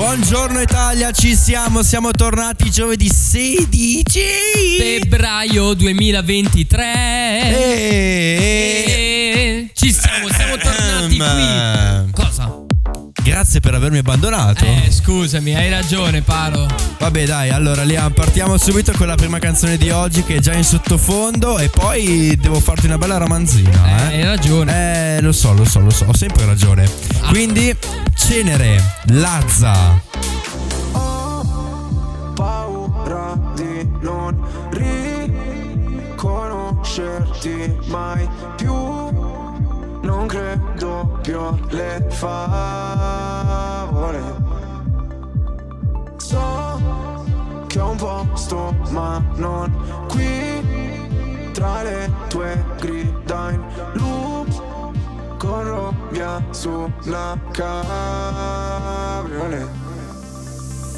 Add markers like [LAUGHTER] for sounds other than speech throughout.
Buongiorno Italia, ci siamo, siamo tornati giovedì 16 febbraio 2023. E... E ci siamo, siamo tornati qui. Grazie per avermi abbandonato. Eh, scusami, hai ragione, Paro. Vabbè, dai, allora Liam, partiamo subito con la prima canzone di oggi che è già in sottofondo e poi devo farti una bella romanzina, Eh, eh. hai ragione. Eh, lo so, lo so, lo so, ho sempre ragione. Quindi, Cenere, Lazza. paura di non riconoscerti mai più. Non credo più alle favole. So che ho un posto, ma non qui. Tra le tue grida in loop. Corro via sulla cabriolet.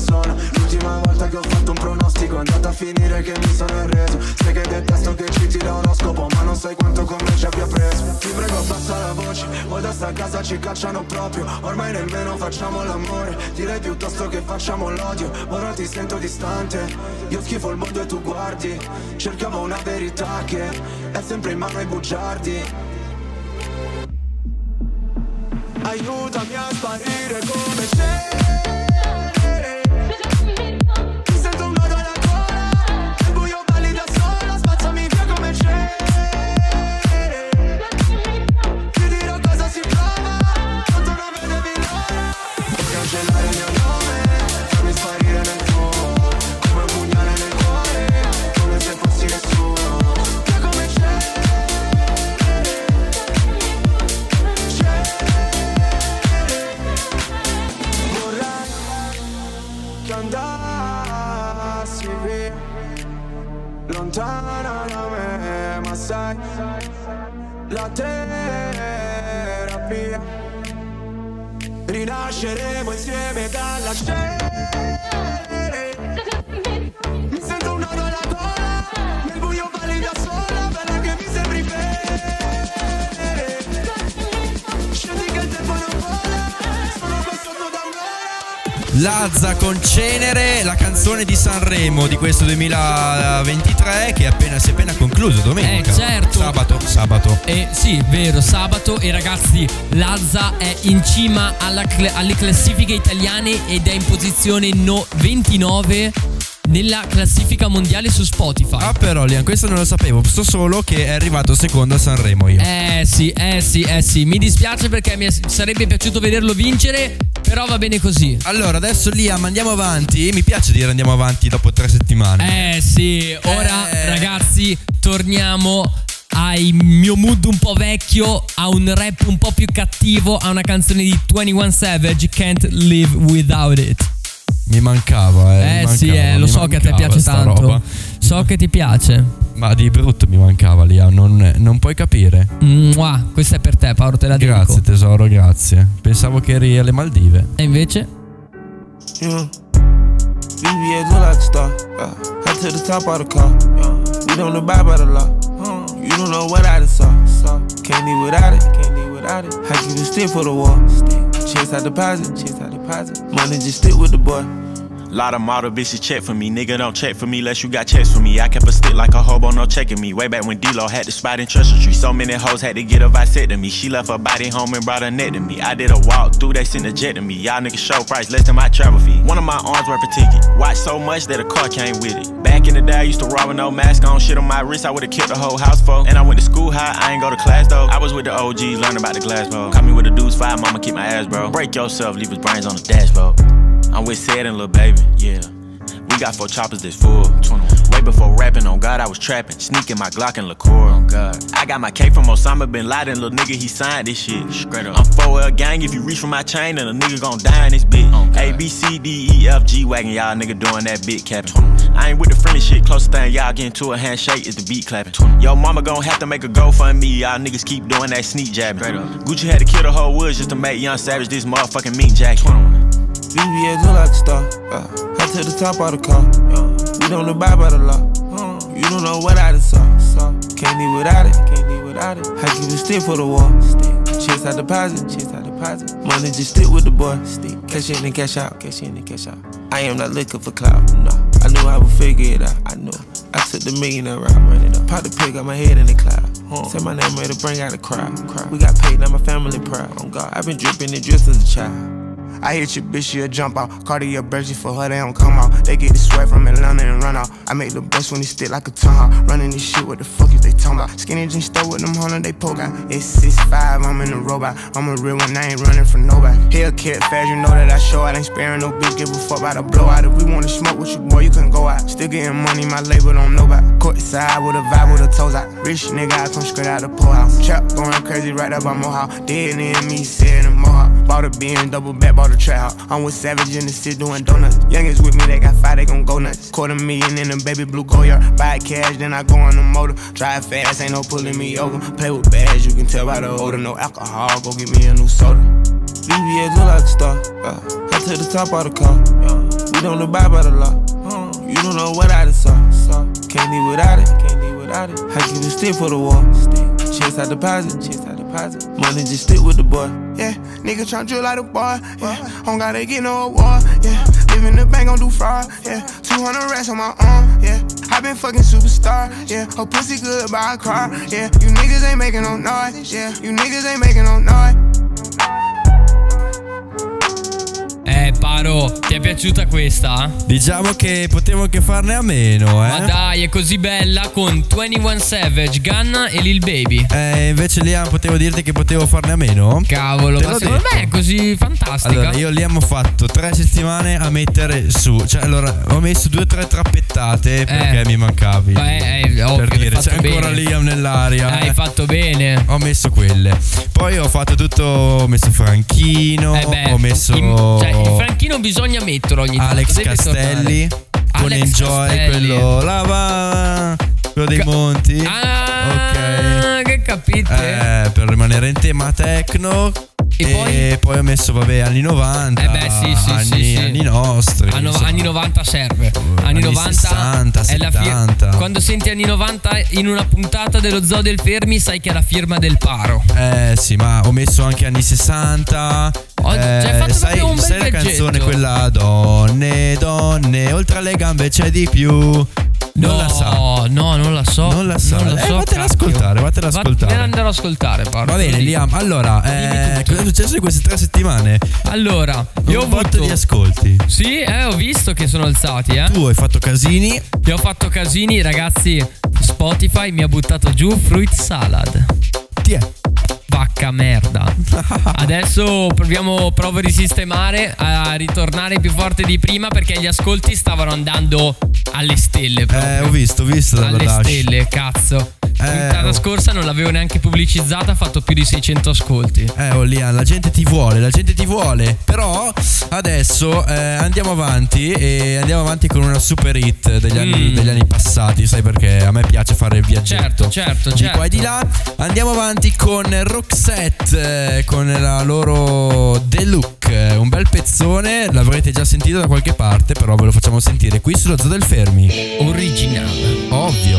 persona. L'ultima volta che ho fatto un pronostico È andata a finire che mi sono arreso. Sai che detesto che citi l'oroscopo Ma non sai quanto con me ci abbia preso. Ti prego abbassa la voce Poi da sta casa ci cacciano proprio. Ormai nemmeno facciamo l'amore Direi piuttosto che facciamo l'odio. Ora ti sento distante Io schifo il mondo e tu guardi. Cercavo una verità che È sempre in mano ai bugiardi. Aiutami a sparire come cenere Rinasceremo insieme dalla cenere Lazza con Cenere, la canzone di Sanremo di questo 2023 che appena, si è appena concluso domenica. Eh, certo. Sabato, sabato. E sì, vero, sabato e ragazzi, Lazza è in cima alla alle classifiche italiane ed è in posizione no- 29 nella classifica mondiale su Spotify. Ah però Liam, questo non lo sapevo, so solo che è arrivato secondo a Sanremo io. Eh sì, eh sì, eh sì, mi dispiace perché mi sarebbe piaciuto vederlo vincere, però va bene così. Allora, adesso Liam andiamo avanti. Mi piace dire andiamo avanti dopo tre settimane. Eh sì, ora Eh. ragazzi torniamo al mio mood un po' vecchio, a un rap un po' più cattivo, a una canzone di 21 Savage, Can't Live Without It. Mi mancava, eh. Eh mi sì, mancava, eh, lo so che a te mancava piace tanto. roba. So che ti piace. Ma di brutto mi mancava, Liam, non, non puoi capire. Mua, questa è per te, Paolo, te la dedico. Grazie tesoro, grazie. Pensavo che eri alle Maldive. E invece? Yeah. BBA look like a star. Yeah. Hot to the top of the car. Yeah. We don't abide by the law. You don't know what I done saw. saw. Can't live without it. Can't live without it. I keep a stick for the wall. Stick. Chase I deposit. Chase I deposit. Money just stick with the boy. Lot of model bitches check for me. Nigga don't check for me unless you got checks for me. I kept a stick like a hobo, no checking me. Way back when D-Lo had the spot in Treasure Tree. So many hoes had to get a vasectomy. She left her body home and brought a net to me. I did a walk through, they sent a jet to me. Y'all niggas show price less than my travel fee. One of my arms worth a ticket. Watch so much that a car came with it. Back in the day, I used to rob with no mask on. Shit on my wrist, I would've killed the whole house for. And I went to school high, I ain't go to class though. I was with the OGs, learning about the glass bro. Caught me with a dude's five, mama keep my ass, bro. Break yourself, leave his brains on the dashboard. I'm with Sid and Lil Baby, yeah. We got four choppers that's full. 21. Way before rapping, on God, I was trapping. Sneaking my Glock and liqueur, on God. I got my cake from Osama bin Laden, little nigga, he signed this shit. Straight up. I'm 4L gang, if you reach for my chain, then a nigga gon' die in this bitch. A, B, C, D, E, F, G wagon, y'all nigga doing that bit capping. I ain't with the friendly shit, closest thing y'all get into a handshake is the beat clapping. Yo, mama gon' have to make a go fund me, y'all niggas keep doing that sneak jabbing. Gucci had to kill the whole woods just to make Young Savage this motherfucking meat jacket. BBA look like a star. Yeah. Hot to the top of the car. We don't abide by the law. Uh, You don't know what I done saw. Can't live without it. Can't live without it. I keep a stick for the wall. Stick. Chase I deposit. Chase I deposit. Money just stick with the boy. Stick. Cash in and cash out. Cash in and cash out. I am not looking for clout. No. I knew I would figure it out. I knew. I took the millionaire route. Run it up. Pop the pig, got my head in the cloud. Huh. Say my name ready to bring out the crowd. We got paid, now my family proud. On God, I've been dripping and dressed as a child. I hit your bitch, she'll jump out. Cartier Bergy for her, they don't come out. They get the sweat from Atlanta and run out. I make the best when he stick like a tongue. Running this shit, what the fuck is they talking about? Skinny jeans stole with them hundred, they poke out. It's 6'5, I'm in a robot. I'm a real one, I ain't running from nobody. Hellcat fast, you know that I show out. Ain't sparing no bitch, give a fuck about a blowout. If we wanna smoke with you, boy, you couldn't go out. Still getting money, my label don't know about. Court side with a vibe with a toes out. Rich nigga, I come straight out the poorhouse. Trap going crazy right up by Mohawk. Dead in me, sitting in Mohawk. Bought a bean, double back, bought a trap. I'm with Savage in the city doing donuts. Youngest with me, they got five, they gon' go nuts. Quarter million in a baby blue Goyard. Buy cash, then I go on the motor. Drive fast, ain't no pulling me over. Play with bags, you can tell by the odor. No alcohol, go get me a new soda. BBS look like a star. Yeah. Hot to the top of the car. We don't abide by the law. You don't know what I done saw. saw. Can't live without it. Can't live without it. I keep a stick for the wall. Stick. Chase I deposit. Chase Money just stick with the boy. Yeah, nigga tryna drill like a boy. Yeah, don't gotta get no award. Yeah, live in the bank, gon' do fraud. Yeah, 200 racks on my arm. Yeah, I been fucking superstar. Yeah, her pussy good by a car. Yeah, you niggas ain't making no noise. Yeah, you niggas ain't making no noise. Eh, Paro, ti è piaciuta questa? Diciamo che potevo che farne a meno, eh. Ma dai, è così bella con 21 Savage, Gunna e Lil Baby. Eh, invece Liam potevo dirti che potevo farne a meno. Cavolo, Te ma secondo detto. me è così fantastica. Allora, io Liam ho fatto tre settimane a mettere su. Cioè, allora, ho messo due o tre trappettate perché Eh. mi mancavi. Eh, eh, ovvio, per dire, c'è ancora bene. Liam nell'aria. Hai eh. fatto bene. Ho messo quelle. Poi ho fatto tutto. Ho messo Franchino. Eh beh, ho messo. il, cioè, franchino bisogna metterlo ogni tanto. Alex Castelli. Con Alex Enjoy, Castelli. quello. Lava. Quello dei Ca- monti. Ah, Ok. che capite? Eh, per rimanere in tema techno. E poi? ho messo, vabbè, anni 90. Eh beh, sì, sì, anni, sì, sì. anni nostri. Anno- anni 90 serve. Anni, anni 90 60, è la 70. Quando senti anni 90 in una puntata dello Zoo del Fermi, sai che è la firma del Paro. Eh sì, ma ho messo anche anni 60. Ho- eh, ci hai fatto sai, un bel sai la canzone quella Donne, donne, oltre alle gambe c'è di più. Non no, la sa. No, non la so. Non la sa. Non la Eh, so, cacchio. ascoltare, vattela ascoltare. Me andrò ad ascoltare, Paro. Va bene. Liam. Allora, eh, cosa è successo in queste tre settimane? Allora, io ho avuto di ascolti. Sì, eh, ho visto che sono alzati, eh. Tu hai fatto casini. Io ho fatto casini, ragazzi. Spotify mi ha buttato giù Fruit Salad. Ti è. Vacca merda. [LAUGHS] Adesso proviamo, provo a risistemare, a ritornare più forte di prima perché gli ascolti stavano andando alle stelle. proprio. Eh, ho visto, ho visto alle stelle, cazzo. Puntata oh. scorsa non l'avevo neanche pubblicizzata, ha fatto più di 600 ascolti. Eh, oh Lian, la gente ti vuole, la gente ti vuole. Però adesso eh, andiamo avanti e andiamo avanti con una super hit degli anni, Mm. degli anni passati, sai perché a me piace fare il viaggetto. Certo, certo, Di certo. qua e di là. Andiamo avanti con Roxette, eh, con la loro The Look. eh, Un bel pezzone, l'avrete già sentito da qualche parte, però ve lo facciamo sentire qui sullo Zoo del Fermi. Originale. Ovvio.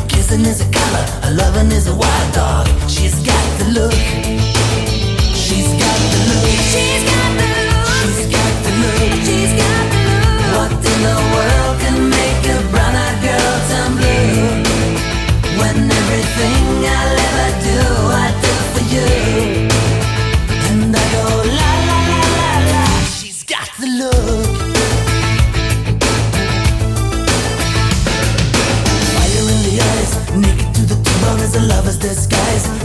Kissing is a color, her loving is a wild dog. She's got the look. She's got the look. She's got the look. She's got the look. She's got the look. What in the world can make a brown eyed girl turn blue? When everything I'll ever do, I do for you. Disguise.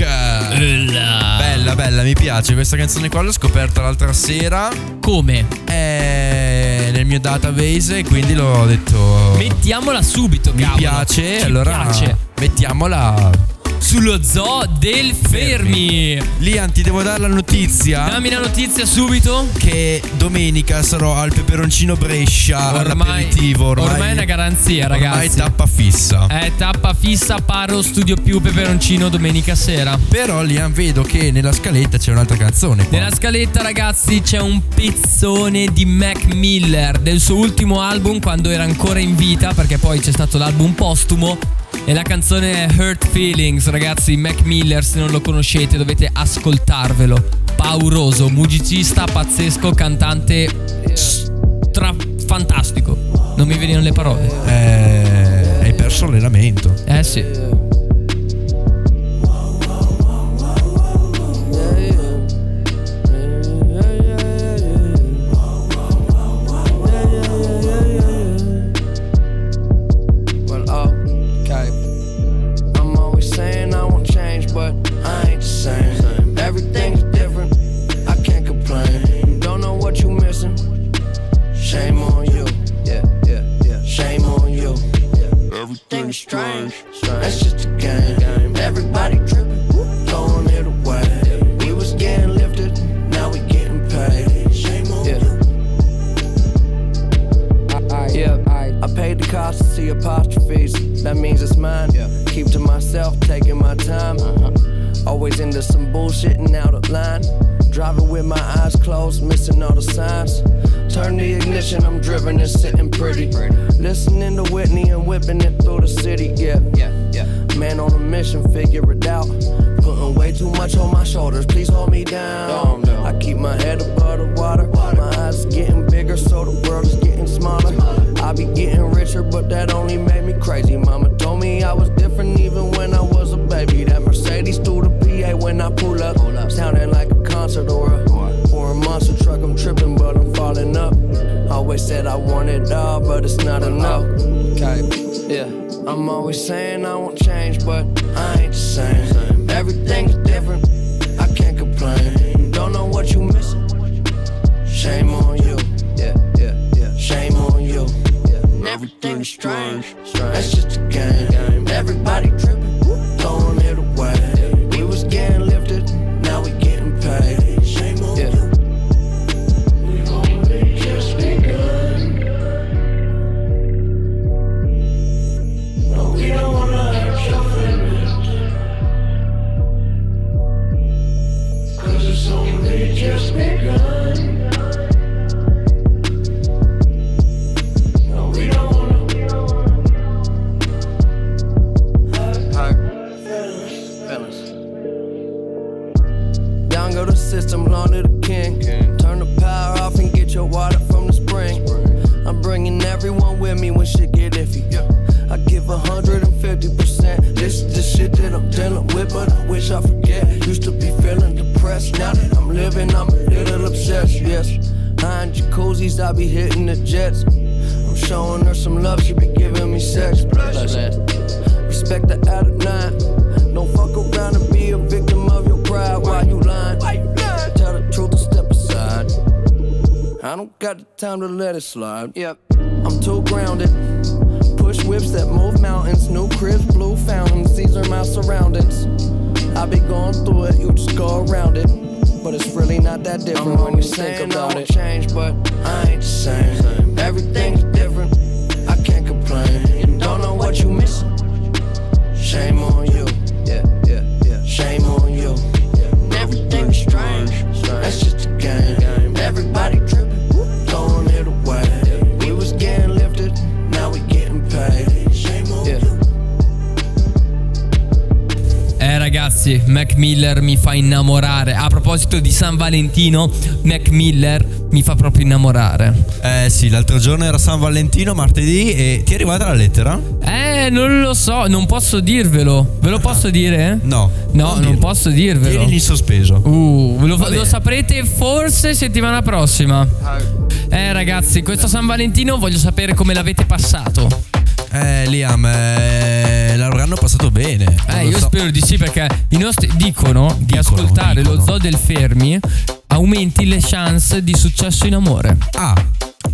Look. Bella, bella, mi piace. Questa canzone qua l'ho scoperta l'altra sera. Come? È nel mio database quindi l'ho detto. Mettiamola subito, mi cavolo. piace. Ci allora piace. mettiamola. Sullo zoo del Fermi. Lian, ti devo dare la notizia. Dammi la notizia subito. Che domenica sarò al peperoncino Brescia Ormai, all'aperitivo. Ormai, ormai è una garanzia, ormai ragazzi. tappa fissa. È tappa fissa, paro, studio più peperoncino domenica sera. Però Lian vedo che nella scaletta c'è un'altra canzone. Qua. Nella scaletta, ragazzi, c'è un pezzone di Mac Miller del suo ultimo album quando era ancora in vita, perché poi c'è stato l'album postumo. E la canzone è Hurt Feelings, ragazzi. Mac Miller, se non lo conoscete, dovete ascoltarvelo. Pauroso, musicista pazzesco, cantante stra- fantastico. Non mi venivano le parole. Eh, hai perso allenamento. Eh sì. me strange. That's just a game. Everybody tripping, throwing it away. We was getting lifted, now we getting paid. Shame on yeah. I, I, yeah. I, I paid the cost to see apostrophes. That means it's mine. Yeah. Keep to myself, taking my time. Uh-huh. Always into some bullshit and out of line. Driving with my eyes closed, missing all the signs. Turn the ignition, I'm driven and sitting pretty. Listening to Whitney and whipping it through the city. Yeah, yeah, yeah. Man on a mission, figure it out. Putting way too much on my shoulders, please hold me down. I keep my head above the water. My eyes getting bigger, so the world is getting smaller. I be getting richer, but that only made me crazy. Mama told me I was different even when I was a baby. That Mercedes through the PA when I pull up. Sounding like a concert or a, or a monster truck. I'm tripping, Always said I want it all, but it's not enough. Okay, yeah. I'm always saying I won't change, but I ain't the same. Everything's different. I can't complain. Don't know what you missing. Shame on you. Yeah, yeah, yeah. Shame on you. Yeah. Everything's strange. That's just a game. Everybody tripping, I'm a little obsessed. Yes, behind jacuzzis, I be hitting the jets. I'm showing her some love, she be giving me sex. Respect the out of nine. Don't fuck around and be a victim of your pride. Why you lying? Tell the truth and step aside. I don't got the time to let it slide. Yep, I'm too grounded. Push whips that move mountains. New cribs, blue fountains. These are my surroundings. I be going through it, you just go around it. But it's really not that different when you think about it. Change, but I ain't the same. Everything's different. I can't complain. Don't know what you missing. Shame on you. Mac Miller mi fa innamorare. A proposito di San Valentino, Mac Miller mi fa proprio innamorare. Eh sì, l'altro giorno era San Valentino, martedì, e ti è arrivata la lettera? Eh, non lo so, non posso dirvelo. Ve lo posso dire? No. No, non, dirlo. posso dirvelo. Tienili in sospeso. Uh, lo, lo saprete forse settimana prossima. Eh ragazzi, questo San Valentino voglio sapere come l'avete passato. Eh, Liam, eh, spero di sì perché i nostri dicono di Dicono, ascoltare lo dicono. zoo del Fermi aumenti le chance di successo in amore. Ah,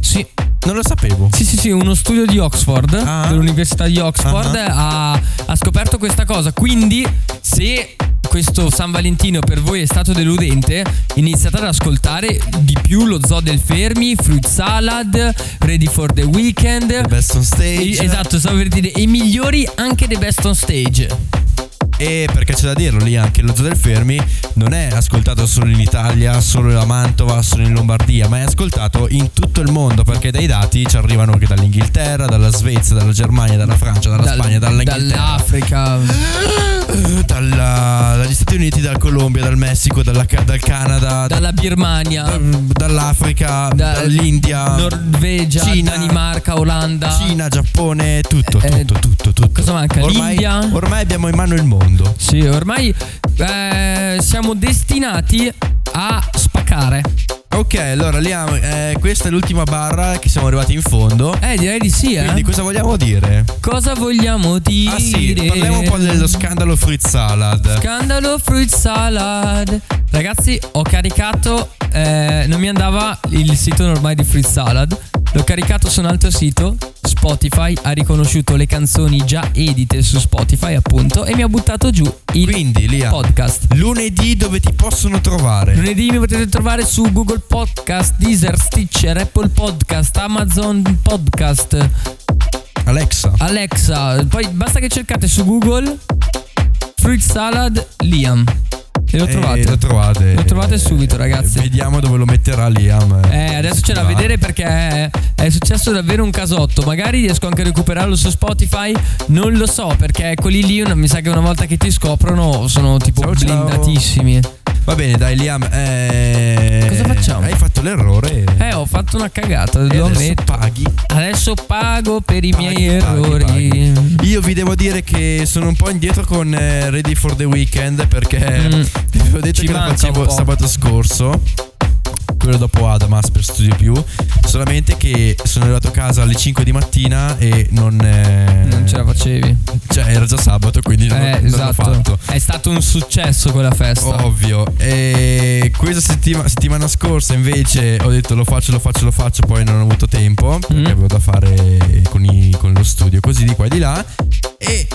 Sì. non lo sapevo. Sì, sì, sì, uno studio di Oxford, Ah. dell'Università di Oxford, Ah. ha, ha scoperto questa cosa. Quindi, se questo San Valentino per voi è stato deludente, iniziate ad ascoltare di più lo Zoo del Fermi, Fruit Salad, Ready for the Weekend. The best on stage. Esatto, stavo per dire, i migliori anche dei best on stage. E perché c'è da dirlo lì anche lo Zoo del Fermi non è ascoltato solo in Italia, solo a Mantova, solo in Lombardia, ma è ascoltato in tutto il mondo perché dai dati ci arrivano anche dall'Inghilterra, dalla Svezia, dalla Germania, dalla Francia, dalla Dal- Spagna, dall'Inghilterra. dall'Africa. Eh, dalla- dagli Stati Uniti, dal Colombia, dal Messico, dalla dal Canada, Dalla Birmania. da- dall'Africa, da- dall'India, Norvegia, Cina, Danimarca, Olanda. Cina, Giappone, tutto, Eh, tutto, tutto, tutto. cosa manca? Ormai, L'India? ormai abbiamo in mano il mondo. Sì, ormai eh, siamo destinati a spaccare. Ok, allora Liam, eh, questa è l'ultima barra che siamo arrivati in fondo. Eh, direi di sì, eh. Quindi cosa vogliamo dire? Cosa vogliamo dire? Ah sì, parliamo un po' dello scandalo Fruit Salad. Scandalo fruit salad. Ragazzi, ho caricato. Eh, non mi andava il sito normale di fruit salad. L'ho caricato su un altro sito. Spotify ha riconosciuto le canzoni già edite su Spotify, appunto, e mi ha buttato giù il Quindi Liam, podcast. lunedì dove ti possono trovare? Lunedì mi potete trovare su Google Podcast, Deezer, Stitcher, Apple Podcast, Amazon Podcast. Alexa. Alexa, poi basta che cercate su Google Fruit Salad Liam. E lo Eh, trovate. lo trovate. Lo trovate subito, ragazzi. Vediamo dove lo metterà Liam. Eh, adesso c'è da Va. vedere perché è, è successo davvero un casotto. Magari riesco anche a recuperarlo su Spotify. Non lo so, perché quelli lì una- mi sa che una volta che ti scoprono sono tipo Ciao, ciao. blindatissimi. Va bene, dai, Liam. eh, Cosa facciamo? Hai fatto l'errore. Fatto una cagata, E lo adesso ammetto. paghi. Adesso pago per i Paghi, miei paghi, errori. paghi. Io vi devo dire che sono un po' indietro con eh, Ready for the Weekend perché Mm. [LAUGHS] vi avevo detto Ci che lo facevo sabato scorso. Quello dopo Adamas per Studio Più. Solamente che sono arrivato a casa alle 5 di mattina e non. eh, Non ce la facevi. Cioè, era già sabato, quindi non, Eh, non l'ho esatto. fatto. È stato un successo quella festa. Ovvio. E questa settima- settimana scorsa invece ho detto lo faccio, lo faccio, lo faccio, poi non ho avuto tempo perché Mm. avevo da fare con, i- con lo studio così di qua e di là. E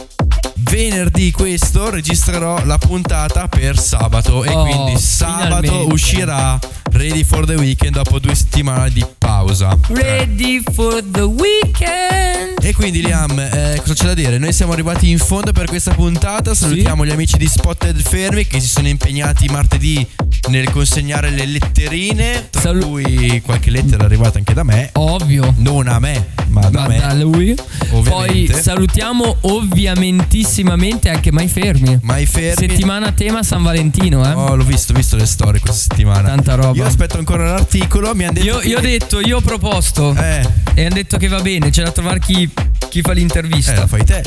venerdì questo registrerò la puntata per sabato e Oh, quindi sabato finalmente. uscirà Ready for the Weekend dopo due settimane di pausa. Ready for the weekend. E quindi Liam, eh, cosa c'è da dire? Noi siamo arrivati in fondo per questa puntata. Salutiamo gli amici di Spotted Fermi che si sono impegnati martedì nel consegnare le letterine. Tra Salu- cui qualche lettera è arrivata anche da me. Ovvio. Non a me, ma da Ma me. da lui. Poi Ovviamente. salutiamo ovviamentissimamente anche Mai Fermi. Mai fermi. Settimana tema San Valentino, eh. Oh, l'ho visto, ho visto le storie questa settimana. Tanta roba. Io aspetto ancora l'articolo. Mi hanno detto. Io, io ho detto, io ho proposto. Eh, E hanno detto che va bene, c'è da trovare chi, chi fa eh, l'intervista. la fai te.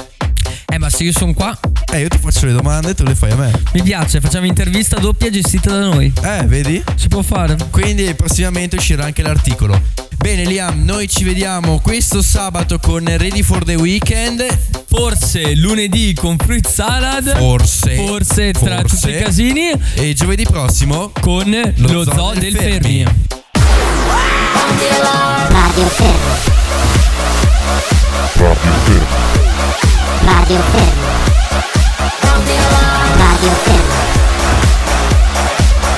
Eh, ma se io sono qua, Eh, io ti faccio le domande e tu le fai a me. mi piace, facciamo intervista doppia gestita da noi. Eh, vedi? Si può fare. Quindi prossimamente uscirà anche l'articolo. Bene Liam, noi ci vediamo questo sabato con Ready for the Weekend. Forse lunedì con Fruit Salad. Forse. Forse tra Forse. tutti i casini. E giovedì prossimo Con lo, zoo del Fermi. Radio Fit. Radio Fit. Radio Fit. Radio Fit.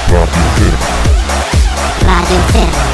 Radio Fit. Radio Fit.